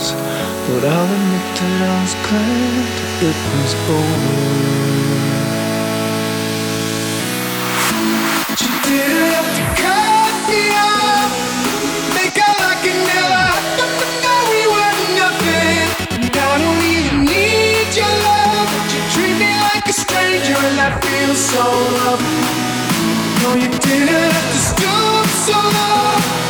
but I'll admit that I was glad it was over. You didn't have to cut me off, make out like it never. We were nothing. I don't even need your love. You treat me like a stranger, and so. No, you didn't have to stoop so low.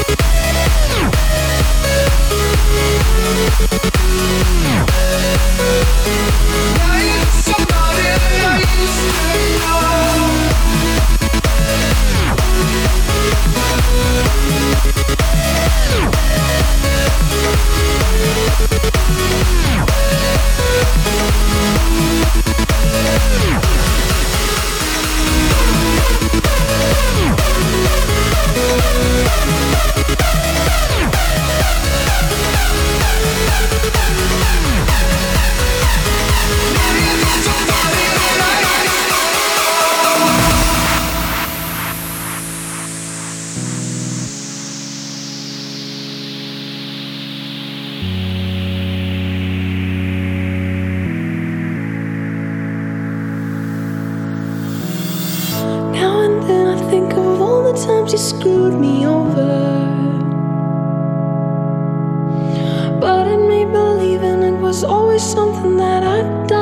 the times you screwed me over. But it made believing it was always something that I'd done.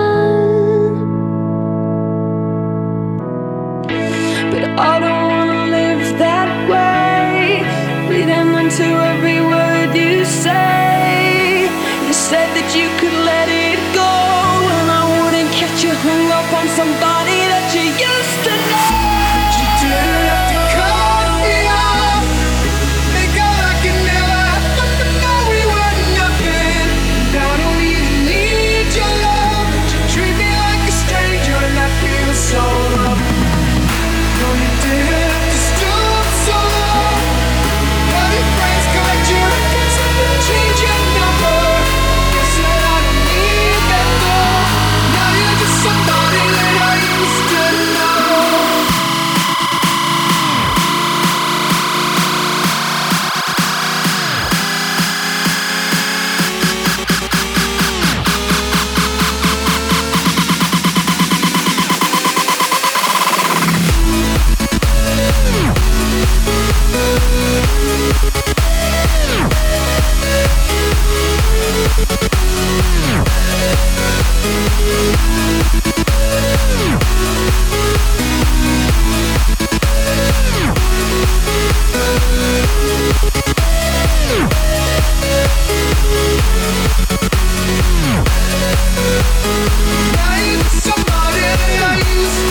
Somebody I used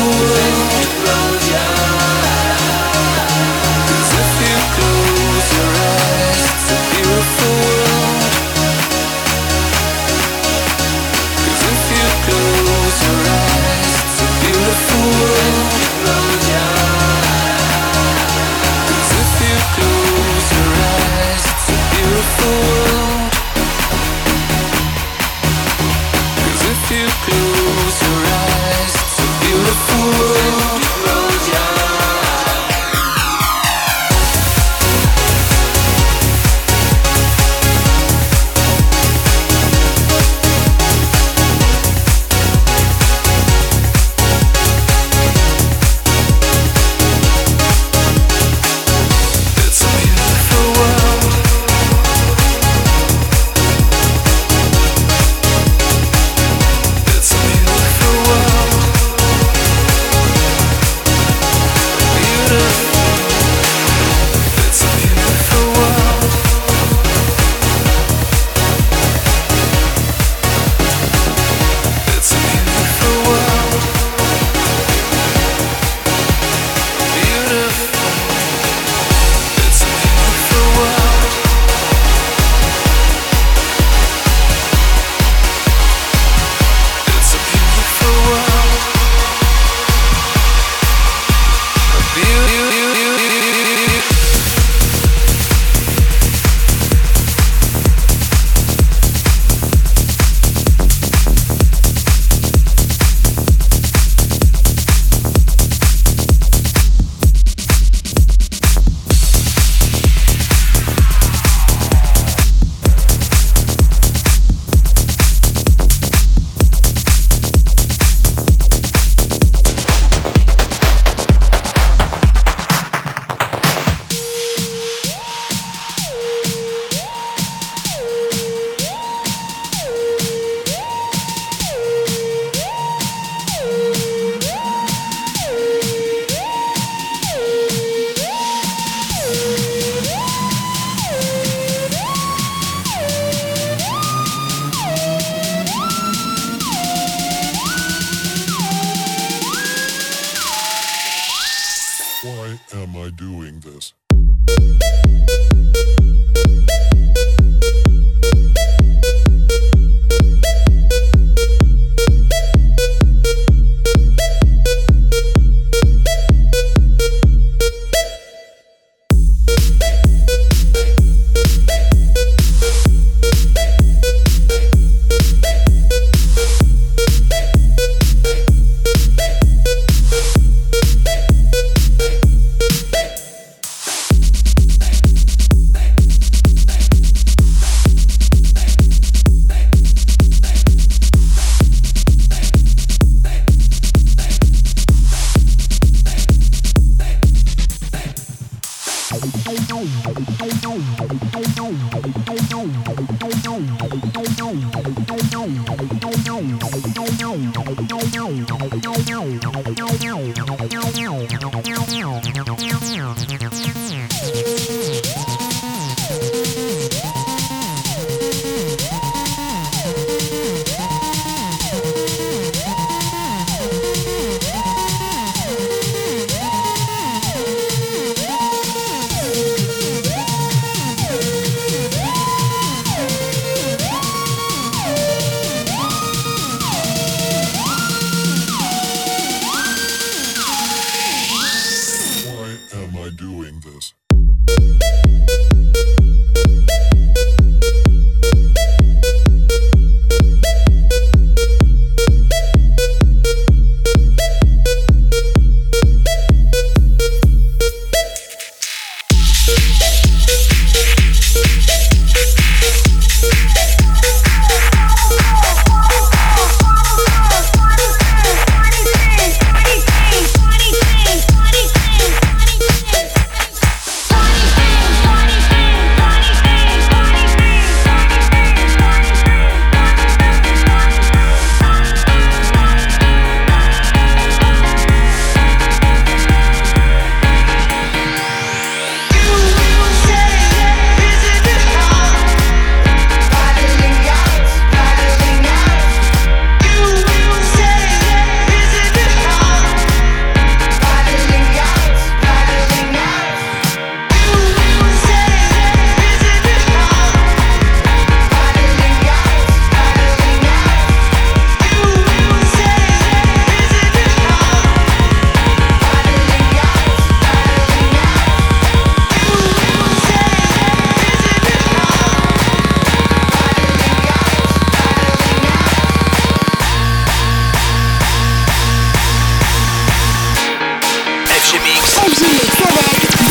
beautiful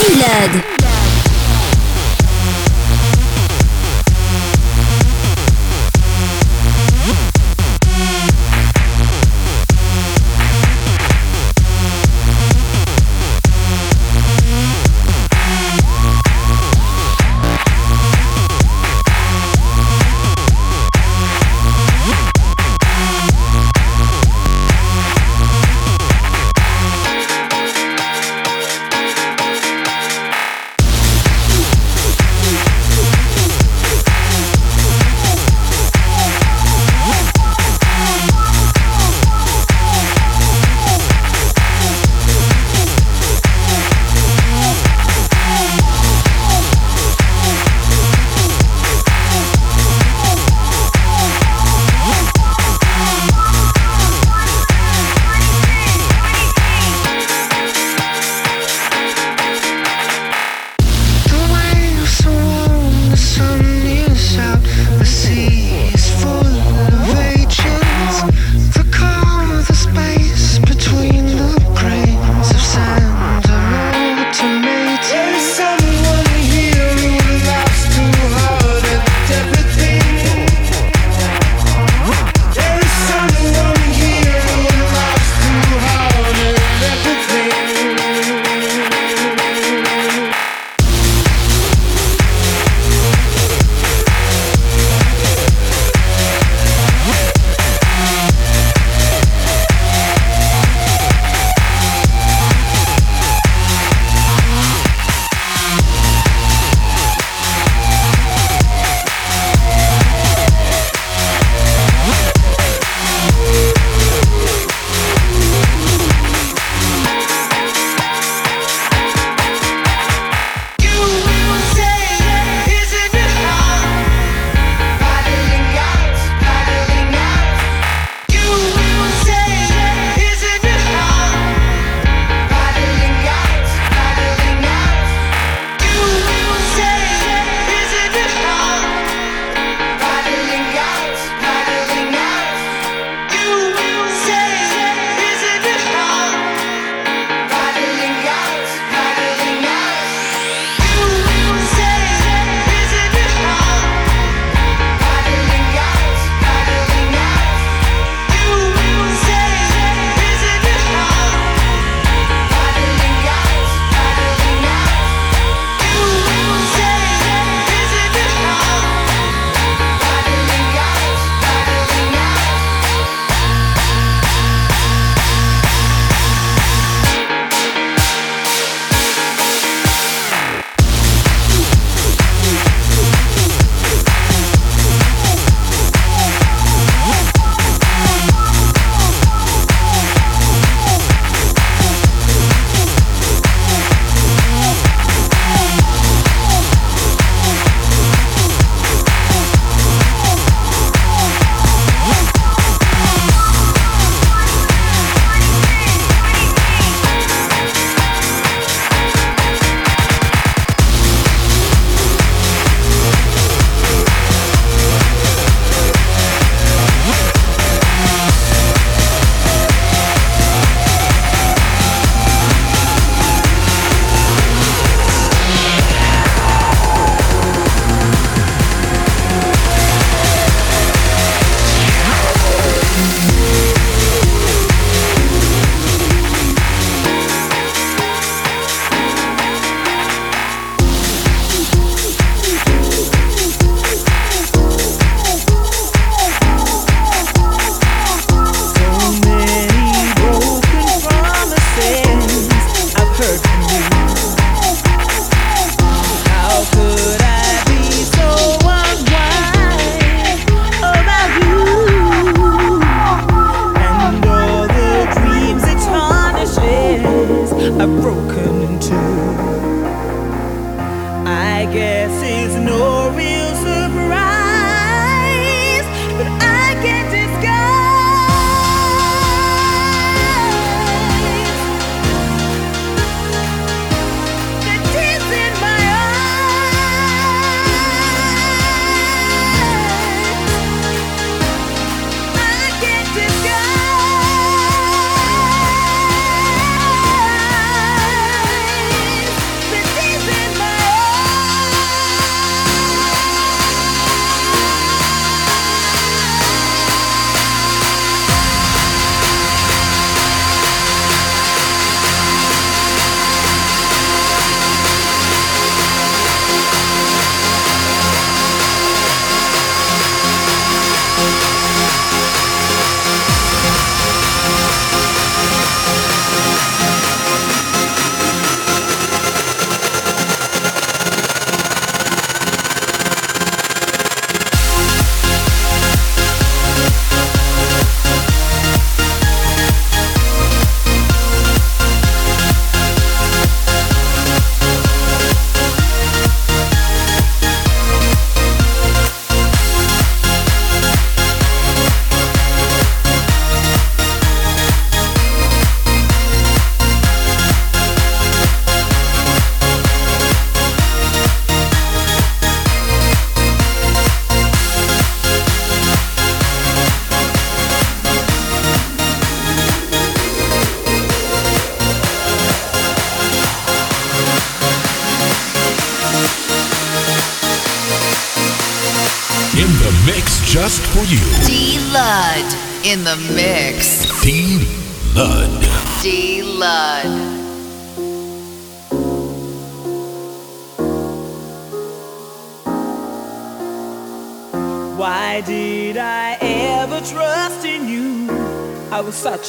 Blood.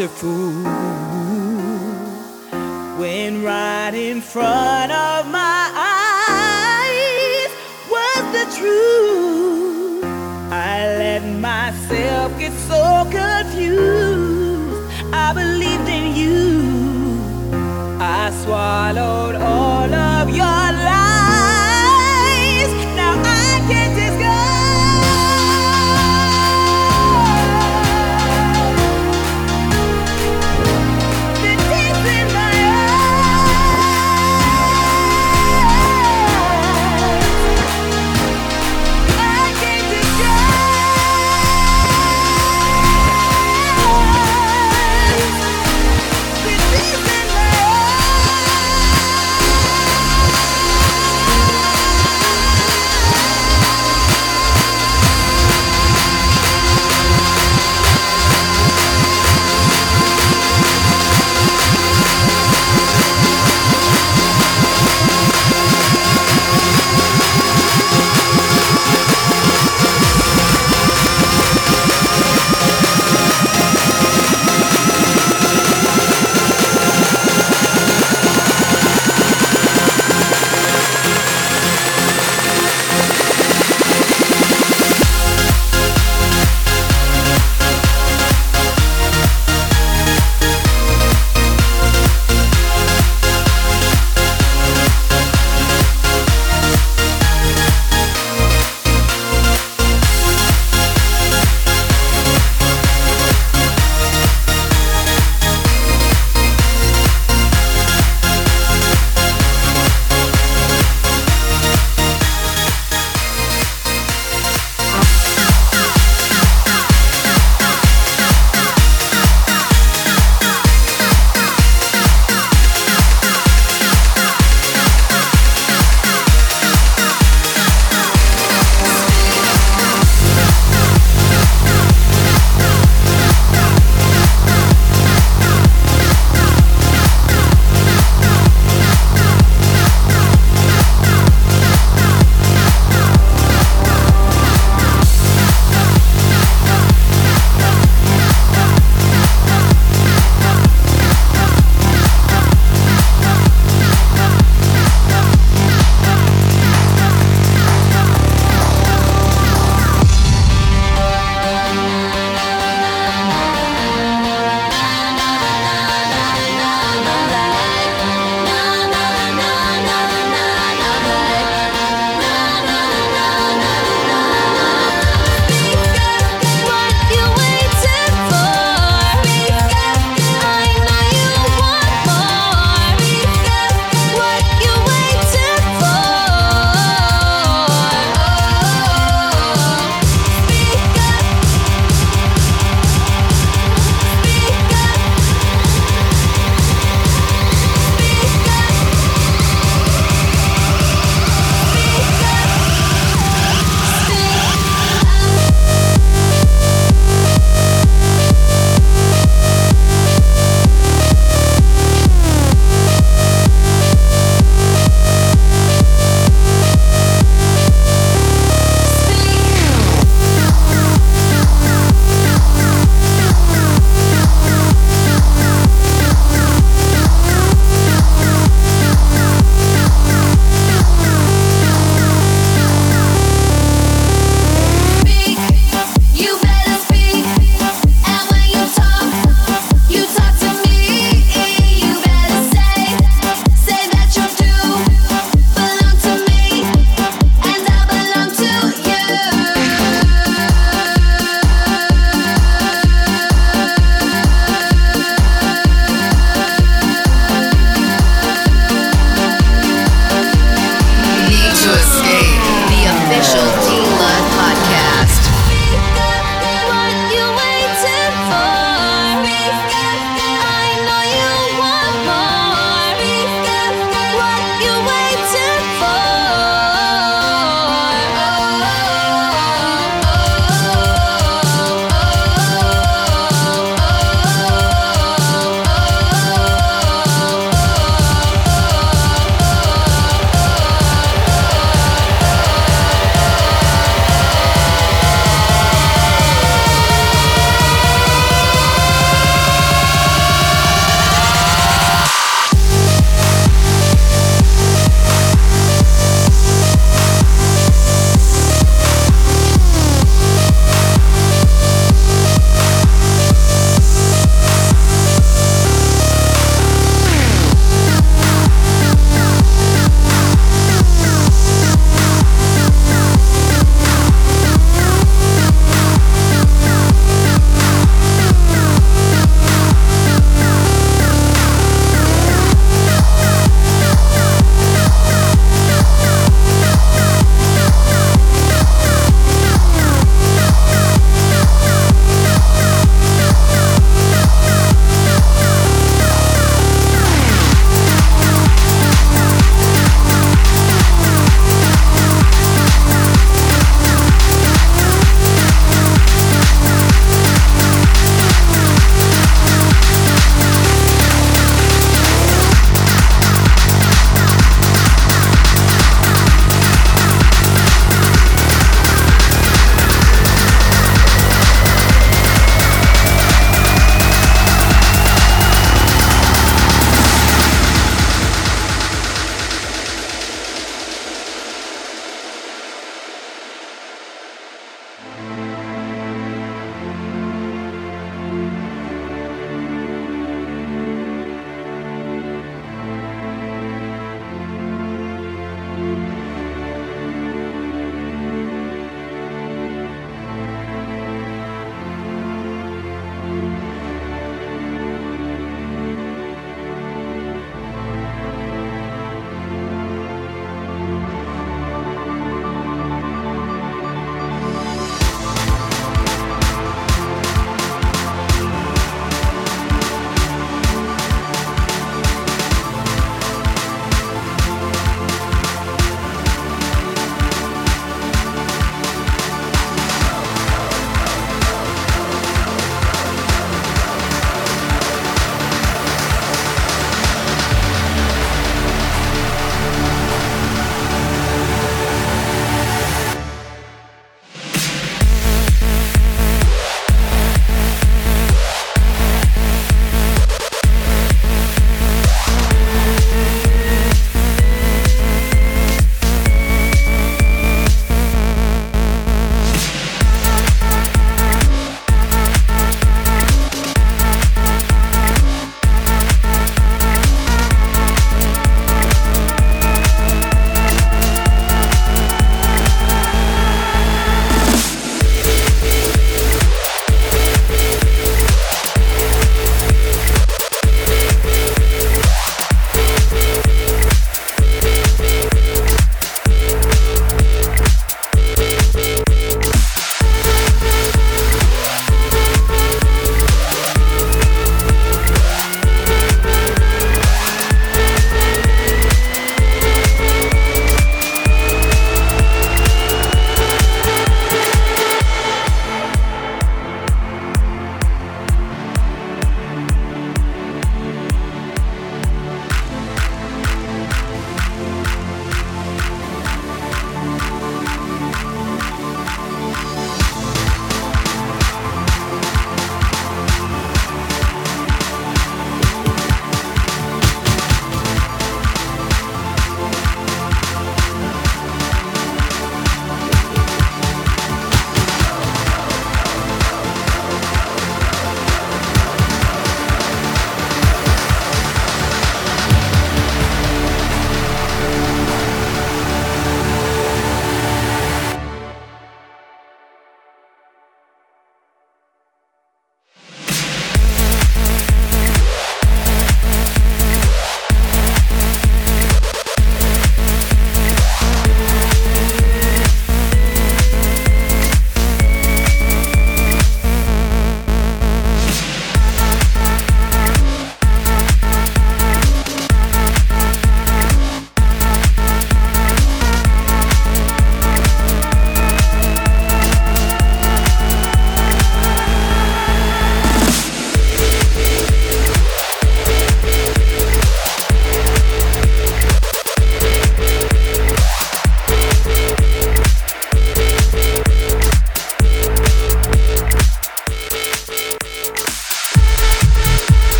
I